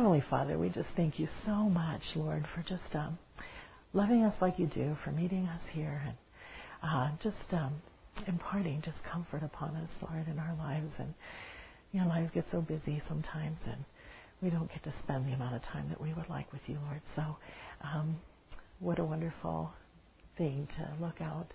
Heavenly Father, we just thank you so much, Lord, for just um, loving us like you do, for meeting us here, and uh, just um, imparting just comfort upon us, Lord, in our lives. And you know, lives get so busy sometimes, and we don't get to spend the amount of time that we would like with you, Lord. So, um, what a wonderful thing to look out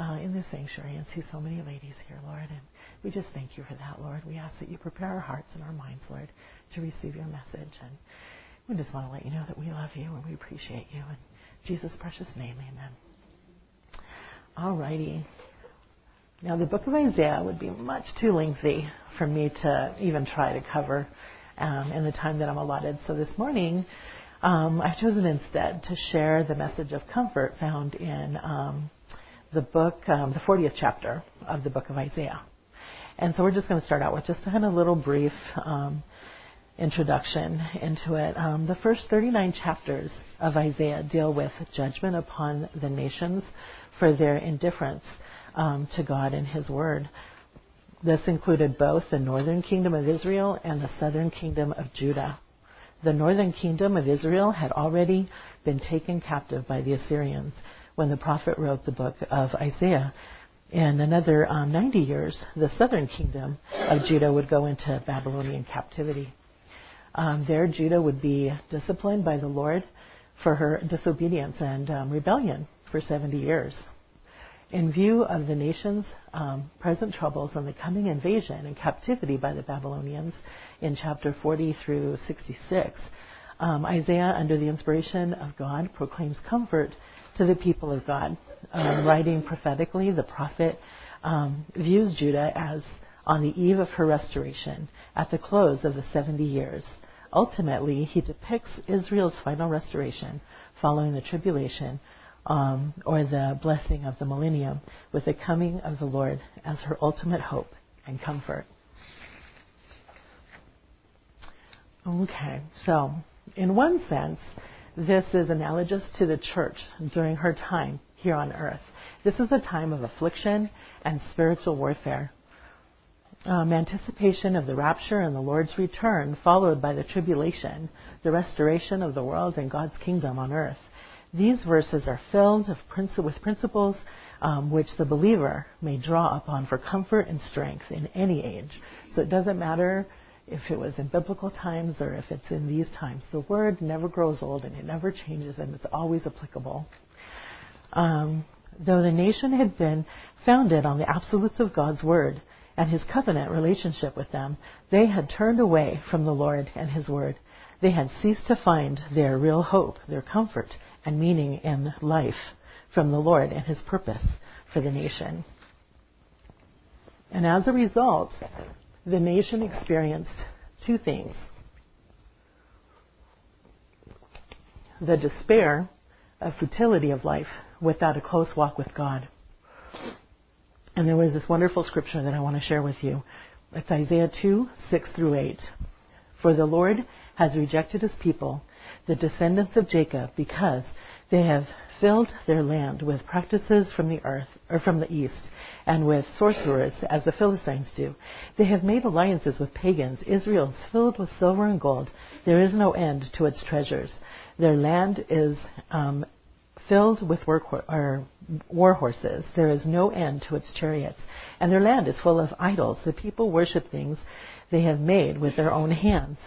uh, in the sanctuary and see so many ladies here, Lord. And we just thank you for that, Lord. We ask that you prepare our hearts and our minds, Lord, to receive your message. And we just want to let you know that we love you and we appreciate you. In Jesus' precious name, amen. All righty. Now, the book of Isaiah would be much too lengthy for me to even try to cover um, in the time that I'm allotted. So this morning, um, I've chosen instead to share the message of comfort found in um, the book, um, the 40th chapter of the book of Isaiah. And so we're just going to start out with just a kind of little brief um, introduction into it. Um, the first 39 chapters of Isaiah deal with judgment upon the nations for their indifference um, to God and His Word. This included both the northern kingdom of Israel and the southern kingdom of Judah. The northern kingdom of Israel had already been taken captive by the Assyrians when the prophet wrote the book of Isaiah. In another um, 90 years, the southern kingdom of Judah would go into Babylonian captivity. Um, there, Judah would be disciplined by the Lord for her disobedience and um, rebellion for 70 years in view of the nation's um, present troubles and the coming invasion and captivity by the Babylonians in chapter 40 through 66, um, Isaiah, under the inspiration of God, proclaims comfort to the people of God. Um, writing prophetically, the prophet um, views Judah as on the eve of her restoration at the close of the 70 years. Ultimately, he depicts Israel's final restoration following the tribulation um, or the blessing of the millennium with the coming of the Lord as her ultimate hope and comfort. Okay, so in one sense, this is analogous to the church during her time here on earth. This is a time of affliction and spiritual warfare. Um, anticipation of the rapture and the Lord's return, followed by the tribulation, the restoration of the world and God's kingdom on earth. These verses are filled with principles um, which the believer may draw upon for comfort and strength in any age. So it doesn't matter if it was in biblical times or if it's in these times. The word never grows old and it never changes and it's always applicable. Um, though the nation had been founded on the absolutes of God's word and his covenant relationship with them, they had turned away from the Lord and his word. They had ceased to find their real hope, their comfort, and meaning in life from the Lord and His purpose for the nation. And as a result, the nation experienced two things the despair of futility of life without a close walk with God. And there was this wonderful scripture that I want to share with you. It's Isaiah 2 6 through 8. For the Lord has rejected his people the descendants of Jacob because they have filled their land with practices from the earth or from the east and with sorcerers as the Philistines do. They have made alliances with pagans. Israel is filled with silver and gold. There is no end to its treasures. Their land is um, filled with or war horses. There is no end to its chariots. And their land is full of idols. The people worship things they have made with their own hands.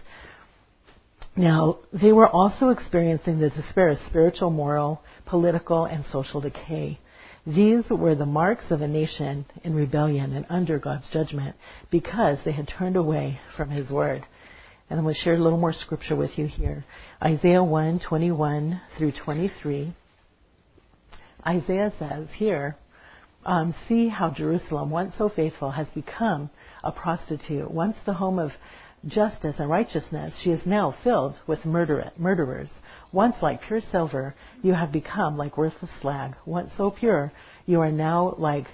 Now, they were also experiencing the despair of spiritual, moral, political, and social decay. These were the marks of a nation in rebellion and under God's judgment because they had turned away from His word. And I'm going to share a little more scripture with you here. Isaiah 1 21 through 23. Isaiah says here, um, See how Jerusalem, once so faithful, has become a prostitute, once the home of justice and righteousness, she is now filled with murder- murderers. Once like pure silver, you have become like worthless slag. Once so pure, you are now like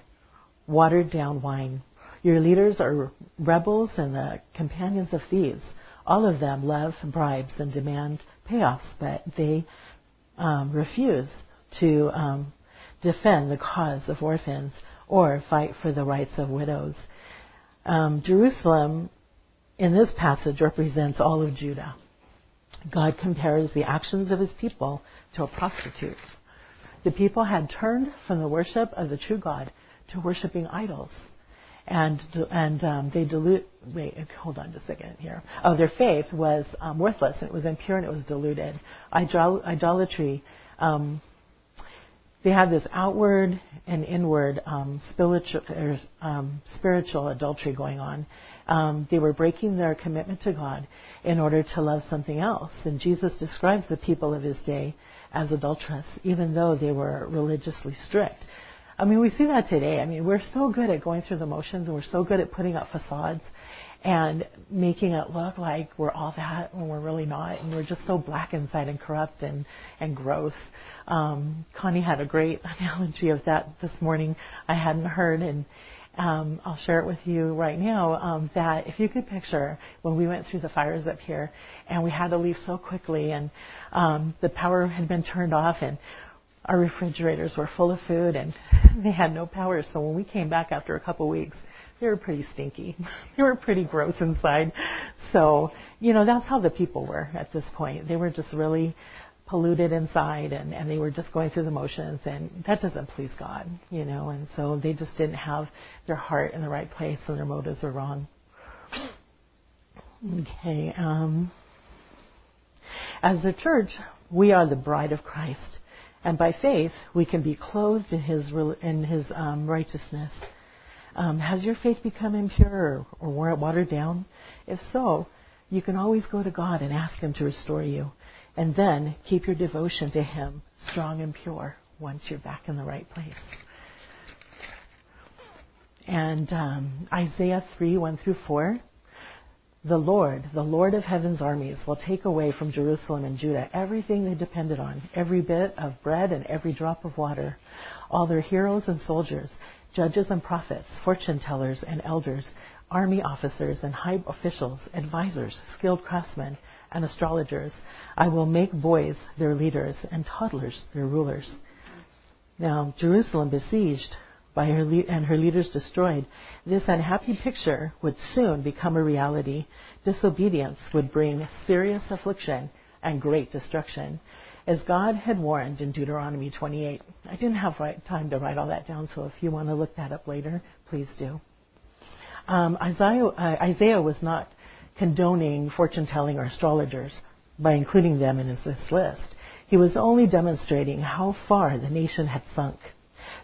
watered down wine. Your leaders are rebels and the companions of thieves. All of them love bribes and demand payoffs, but they um, refuse to um, defend the cause of orphans or fight for the rights of widows. Um, Jerusalem in this passage represents all of Judah. God compares the actions of his people to a prostitute. The people had turned from the worship of the true God to worshiping idols. And, and um, they dilute, wait, hold on just a second here. Oh, their faith was um, worthless and it was impure and it was diluted. Idol- idolatry um, they had this outward and inward um, spiritual, um, spiritual adultery going on. Um, they were breaking their commitment to God in order to love something else. And Jesus describes the people of his day as adulterous, even though they were religiously strict. I mean, we see that today. I mean, we're so good at going through the motions and we're so good at putting up facades and making it look like we're all that when we're really not, and we're just so black inside and corrupt and and gross. Um, Connie had a great analogy of that this morning. I hadn't heard, and um, I'll share it with you right now. Um, that if you could picture when we went through the fires up here, and we had to leave so quickly, and um, the power had been turned off, and our refrigerators were full of food, and they had no power. So when we came back after a couple of weeks, they were pretty stinky. they were pretty gross inside. So, you know, that's how the people were at this point. They were just really polluted inside and, and they were just going through the motions and that doesn't please God, you know, and so they just didn't have their heart in the right place and their motives were wrong. Okay, um, as the church, we are the bride of Christ, and by faith we can be clothed in His in His um, righteousness. Um, has your faith become impure or watered down? If so, you can always go to God and ask Him to restore you. And then keep your devotion to Him strong and pure once you're back in the right place. And um, Isaiah 3 1 through 4. The Lord, the Lord of heaven's armies, will take away from Jerusalem and Judah everything they depended on, every bit of bread and every drop of water, all their heroes and soldiers, judges and prophets, fortune tellers and elders, army officers and high officials, advisors, skilled craftsmen, and astrologers. I will make boys their leaders and toddlers their rulers. Now, Jerusalem besieged by her le- and her leaders destroyed, this unhappy picture would soon become a reality. Disobedience would bring serious affliction and great destruction as God had warned in Deuteronomy 28. I didn't have time to write all that down, so if you want to look that up later, please do. Um, Isaiah, uh, Isaiah, was not condoning fortune telling or astrologers by including them in his, this list. He was only demonstrating how far the nation had sunk.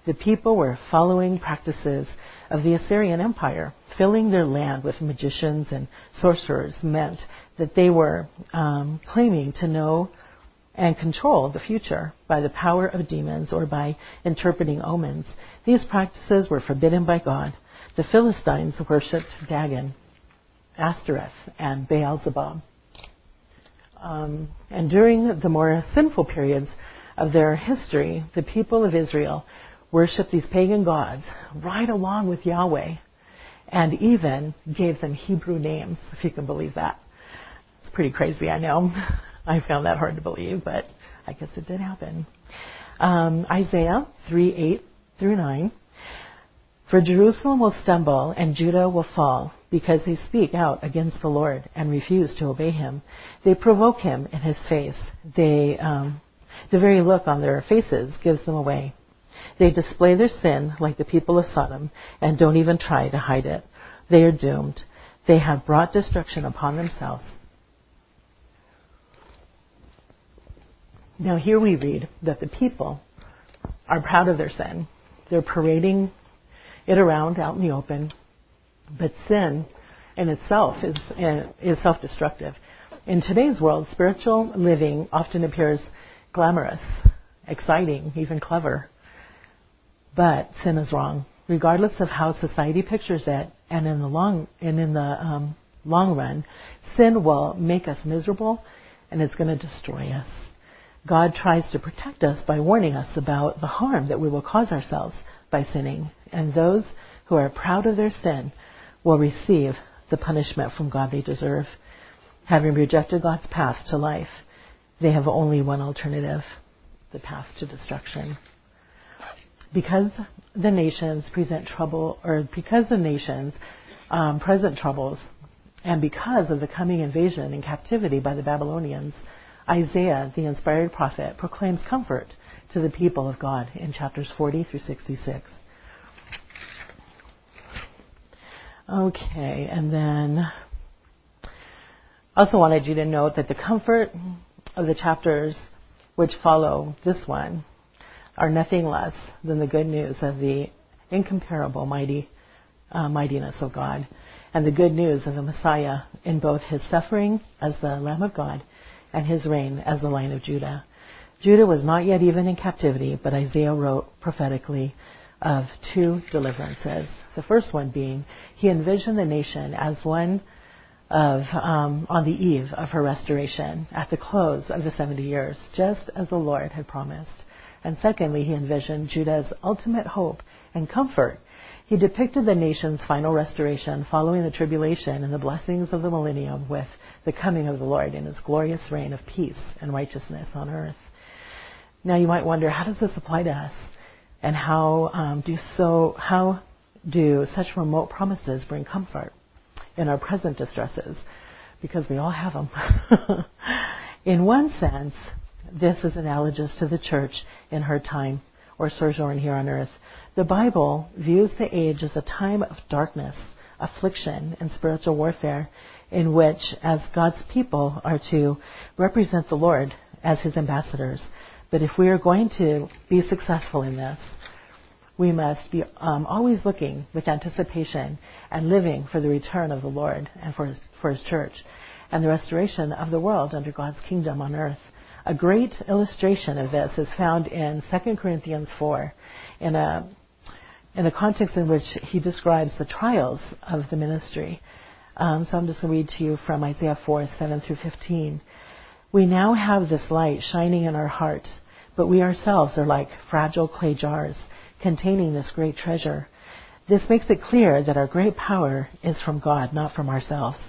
The people were following practices of the Assyrian Empire. Filling their land with magicians and sorcerers meant that they were um, claiming to know and control the future by the power of demons or by interpreting omens. These practices were forbidden by God. The Philistines worshipped Dagon, Ashtoreth, and Baal-zebub. Um, and during the more sinful periods of their history, the people of Israel worshipped these pagan gods right along with Yahweh and even gave them Hebrew names, if you can believe that. It's pretty crazy, I know. I found that hard to believe, but I guess it did happen. Um, Isaiah 3 8 through 9. For Jerusalem will stumble and Judah will fall because they speak out against the Lord and refuse to obey him. They provoke him in his face. They, um, the very look on their faces gives them away. They display their sin like the people of Sodom and don't even try to hide it. They are doomed. They have brought destruction upon themselves Now, here we read that the people are proud of their sin. They're parading it around out in the open, but sin in itself is, is self destructive. In today's world, spiritual living often appears glamorous, exciting, even clever. But sin is wrong, regardless of how society pictures it. And in the long and in the um, long run, sin will make us miserable, and it's going to destroy us. God tries to protect us by warning us about the harm that we will cause ourselves by sinning. And those who are proud of their sin will receive the punishment from God they deserve. Having rejected God's path to life, they have only one alternative the path to destruction. Because the nations present trouble, or because the nations um, present troubles And because of the coming invasion and captivity by the Babylonians, Isaiah, the inspired prophet, proclaims comfort to the people of God in chapters 40 through 66. Okay, and then I also wanted you to note that the comfort of the chapters which follow this one are nothing less than the good news of the incomparable mighty uh, mightiness of God and the good news of the Messiah in both his suffering as the Lamb of God and his reign as the Lion of Judah. Judah was not yet even in captivity, but Isaiah wrote prophetically of two deliverances. The first one being he envisioned the nation as one of um, on the eve of her restoration at the close of the 70 years, just as the Lord had promised. And secondly, he envisioned Judah's ultimate hope and comfort. He depicted the nation's final restoration following the tribulation and the blessings of the millennium with the coming of the Lord in his glorious reign of peace and righteousness on earth. Now you might wonder, how does this apply to us? And how um, do so how do such remote promises bring comfort? in our present distresses because we all have them. in one sense, this is analogous to the church in her time or sojourn here on earth. The Bible views the age as a time of darkness, affliction, and spiritual warfare in which, as God's people, are to represent the Lord as his ambassadors. But if we are going to be successful in this, we must be um, always looking with anticipation and living for the return of the Lord and for his, for his church and the restoration of the world under God's kingdom on earth. A great illustration of this is found in 2 Corinthians 4 in a, in a context in which he describes the trials of the ministry. Um, so I'm just going to read to you from Isaiah 4 7 through 15. We now have this light shining in our heart, but we ourselves are like fragile clay jars containing this great treasure. This makes it clear that our great power is from God, not from ourselves.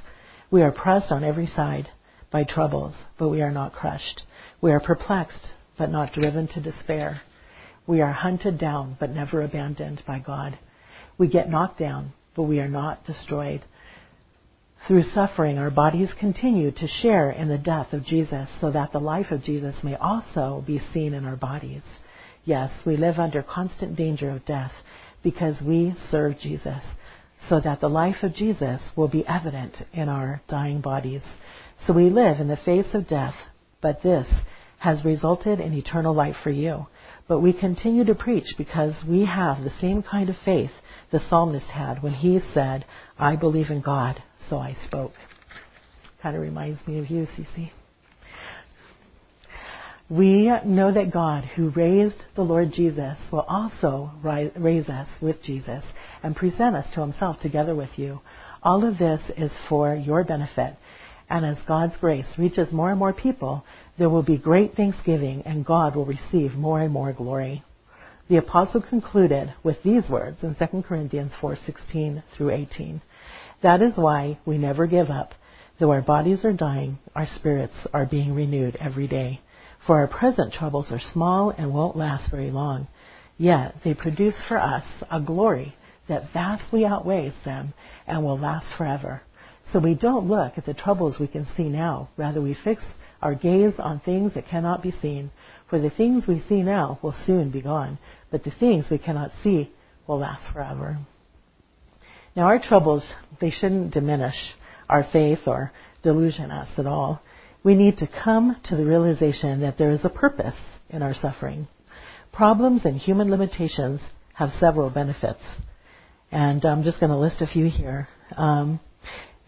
We are pressed on every side by troubles, but we are not crushed. We are perplexed, but not driven to despair. We are hunted down, but never abandoned by God. We get knocked down, but we are not destroyed. Through suffering, our bodies continue to share in the death of Jesus so that the life of Jesus may also be seen in our bodies. Yes, we live under constant danger of death because we serve Jesus, so that the life of Jesus will be evident in our dying bodies. So we live in the face of death, but this has resulted in eternal life for you. But we continue to preach because we have the same kind of faith the psalmist had when he said, I believe in God, so I spoke. Kind of reminds me of you, Cece. We know that God, who raised the Lord Jesus, will also raise us with Jesus and present us to himself together with you. All of this is for your benefit. And as God's grace reaches more and more people, there will be great thanksgiving and God will receive more and more glory. The apostle concluded with these words in 2 Corinthians 4:16 through 18. That is why we never give up. Though our bodies are dying, our spirits are being renewed every day. For our present troubles are small and won't last very long. Yet they produce for us a glory that vastly outweighs them and will last forever. So we don't look at the troubles we can see now. Rather, we fix our gaze on things that cannot be seen. For the things we see now will soon be gone, but the things we cannot see will last forever. Now, our troubles, they shouldn't diminish our faith or delusion us at all we need to come to the realization that there is a purpose in our suffering. Problems and human limitations have several benefits. And I'm just going to list a few here. Um,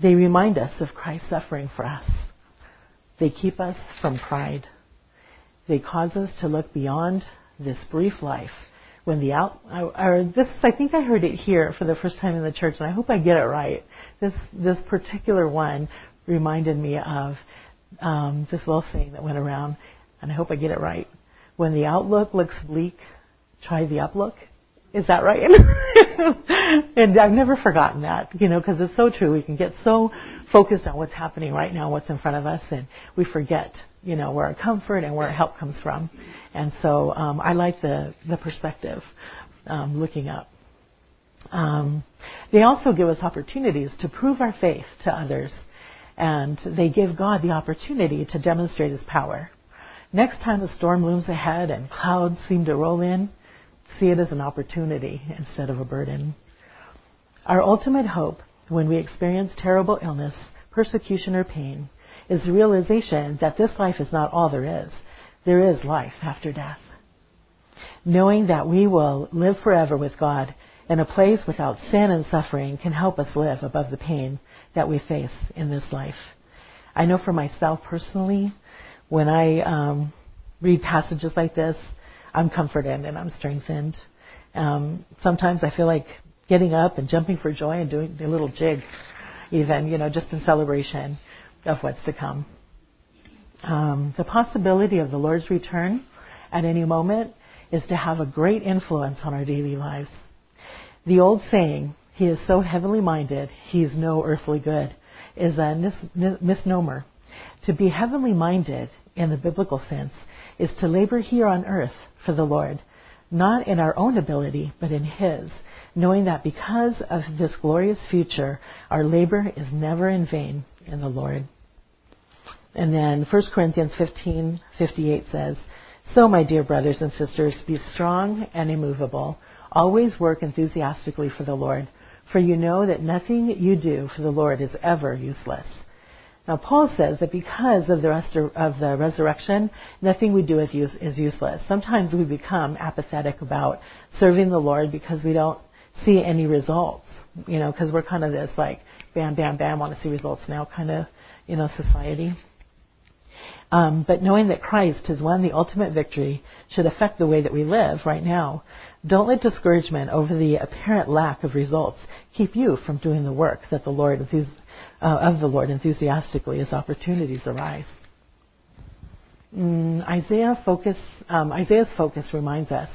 they remind us of Christ's suffering for us. They keep us from pride. They cause us to look beyond this brief life when the out or this I think I heard it here for the first time in the church and I hope I get it right. This this particular one reminded me of um, this little saying that went around, and I hope I get it right. When the outlook looks bleak, try the uplook. Is that right? and I've never forgotten that, you know, because it's so true. We can get so focused on what's happening right now, what's in front of us, and we forget, you know, where our comfort and where our help comes from. And so um, I like the the perspective, um, looking up. Um, they also give us opportunities to prove our faith to others, and they give God the opportunity to demonstrate His power. Next time a storm looms ahead and clouds seem to roll in, see it as an opportunity instead of a burden. Our ultimate hope when we experience terrible illness, persecution, or pain is the realization that this life is not all there is. There is life after death. Knowing that we will live forever with God in a place without sin and suffering can help us live above the pain that we face in this life. I know for myself personally, when I um, read passages like this, I'm comforted and I'm strengthened. Um, sometimes I feel like getting up and jumping for joy and doing a little jig, even, you know, just in celebration of what's to come. Um, the possibility of the Lord's return at any moment is to have a great influence on our daily lives. The old saying, he is so heavenly minded, he's no earthly good, is a misnomer. To be heavenly minded in the biblical sense is to labor here on earth for the Lord, not in our own ability, but in His, knowing that because of this glorious future, our labor is never in vain in the Lord. And then 1 Corinthians 15:58 says, "So my dear brothers and sisters, be strong and immovable." Always work enthusiastically for the Lord, for you know that nothing you do for the Lord is ever useless. Now, Paul says that because of the, restor- of the resurrection, nothing we do is, use- is useless. Sometimes we become apathetic about serving the Lord because we don't see any results, you know, because we're kind of this like, bam, bam, bam, want to see results now kind of, you know, society. Um, but knowing that Christ has won the ultimate victory should affect the way that we live right now. Don't let discouragement over the apparent lack of results keep you from doing the work that the Lord uh, of the Lord enthusiastically as opportunities arise. Mm, Isaiah focus, um, Isaiah's focus reminds us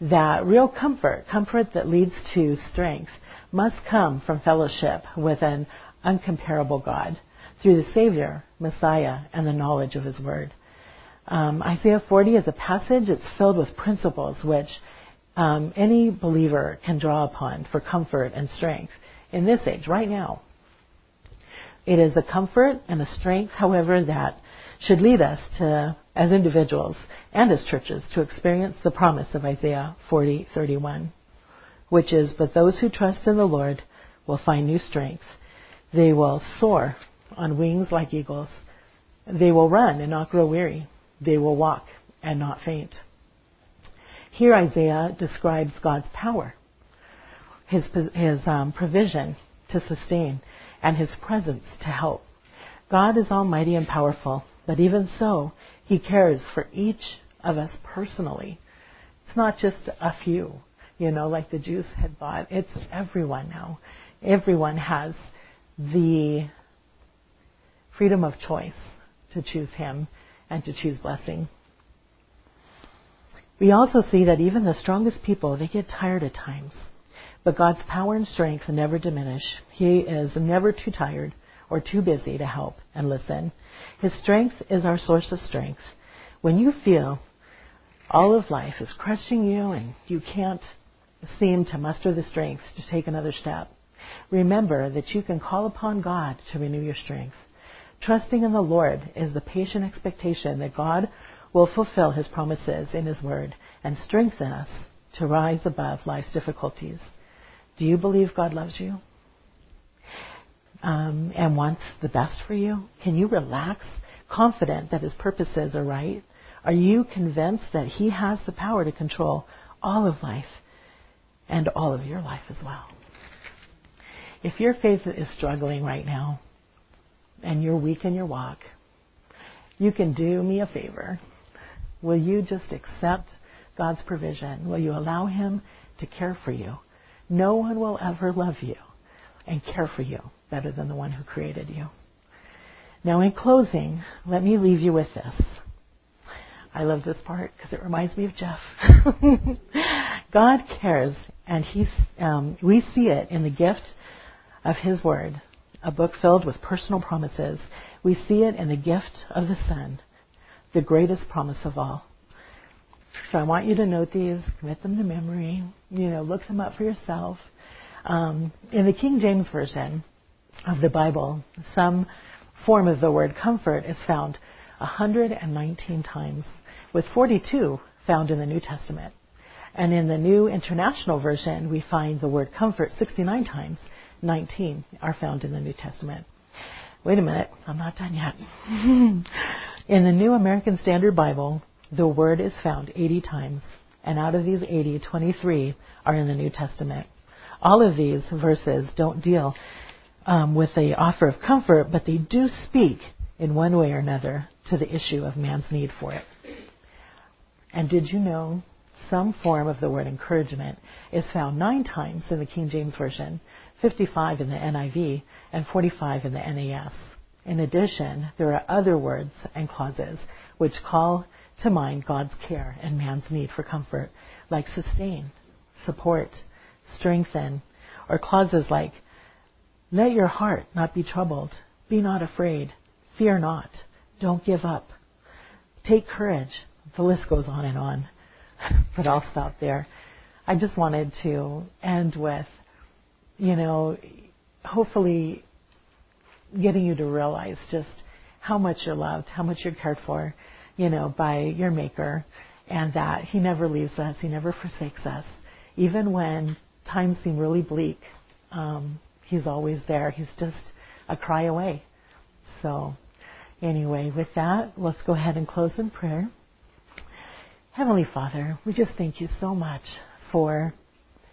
that real comfort, comfort that leads to strength, must come from fellowship with an uncomparable God through the Savior, Messiah, and the knowledge of His Word. Um, Isaiah 40 is a passage. that's filled with principles which um, any believer can draw upon for comfort and strength in this age, right now. It is a comfort and a strength, however, that should lead us to, as individuals and as churches, to experience the promise of Isaiah 40:31, which is, "But those who trust in the Lord will find new strength; they will soar on wings like eagles; they will run and not grow weary; they will walk and not faint." Here Isaiah describes God's power, his, his um, provision to sustain, and his presence to help. God is almighty and powerful, but even so, he cares for each of us personally. It's not just a few, you know, like the Jews had thought. It's everyone now. Everyone has the freedom of choice to choose him and to choose blessing. We also see that even the strongest people, they get tired at times. But God's power and strength never diminish. He is never too tired or too busy to help and listen. His strength is our source of strength. When you feel all of life is crushing you and you can't seem to muster the strength to take another step, remember that you can call upon God to renew your strength. Trusting in the Lord is the patient expectation that God will fulfill his promises in his word and strengthen us to rise above life's difficulties. Do you believe God loves you um, and wants the best for you? Can you relax, confident that his purposes are right? Are you convinced that he has the power to control all of life and all of your life as well? If your faith is struggling right now and you're weak in your walk, you can do me a favor Will you just accept God's provision? Will you allow Him to care for you? No one will ever love you and care for you better than the one who created you. Now, in closing, let me leave you with this. I love this part because it reminds me of Jeff. God cares, and He, um, we see it in the gift of His Word, a book filled with personal promises. We see it in the gift of the Son, the greatest promise of all. So I want you to note these, commit them to memory, you know, look them up for yourself. Um, in the King James Version of the Bible, some form of the word comfort is found 119 times, with 42 found in the New Testament. And in the New International Version, we find the word comfort 69 times, 19 are found in the New Testament. Wait a minute, I'm not done yet. in the New American Standard Bible, the word is found 80 times, and out of these 80, 23 are in the New Testament. All of these verses don't deal um, with the offer of comfort, but they do speak in one way or another to the issue of man's need for it. And did you know some form of the word encouragement is found nine times in the King James Version, 55 in the NIV, and 45 in the NAS. In addition, there are other words and clauses which call to mind God's care and man's need for comfort, like sustain, support, strengthen, or clauses like, let your heart not be troubled, be not afraid, fear not, don't give up, take courage. The list goes on and on, but I'll stop there. I just wanted to end with, you know, hopefully getting you to realize just how much you're loved, how much you're cared for, you know, by your Maker, and that He never leaves us, He never forsakes us. Even when times seem really bleak, um, He's always there. He's just a cry away. So, anyway, with that, let's go ahead and close in prayer. Heavenly Father, we just thank you so much for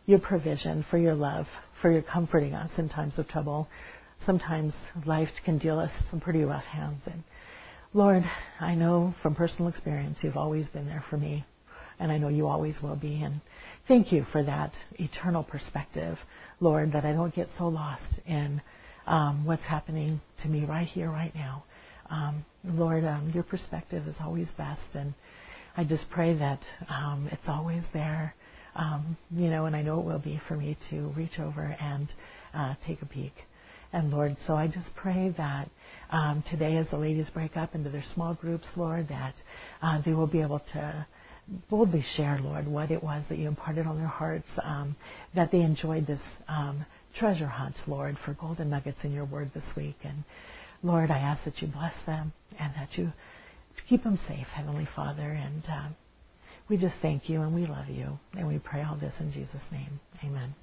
your provision, for your love, for your comforting us in times of trouble. Sometimes life can deal us some pretty rough hands. And Lord, I know from personal experience you've always been there for me, and I know you always will be. And thank you for that eternal perspective, Lord, that I don't get so lost in um, what's happening to me right here, right now. Um, Lord, um, your perspective is always best, and I just pray that um, it's always there, um, you know, and I know it will be for me to reach over and uh, take a peek. And Lord, so I just pray that um, today, as the ladies break up into their small groups, Lord, that uh, they will be able to boldly share, Lord, what it was that you imparted on their hearts, um, that they enjoyed this um, treasure hunt, Lord, for golden nuggets in your word this week. And Lord, I ask that you bless them and that you keep them safe, Heavenly Father. And uh, we just thank you and we love you. And we pray all this in Jesus' name. Amen.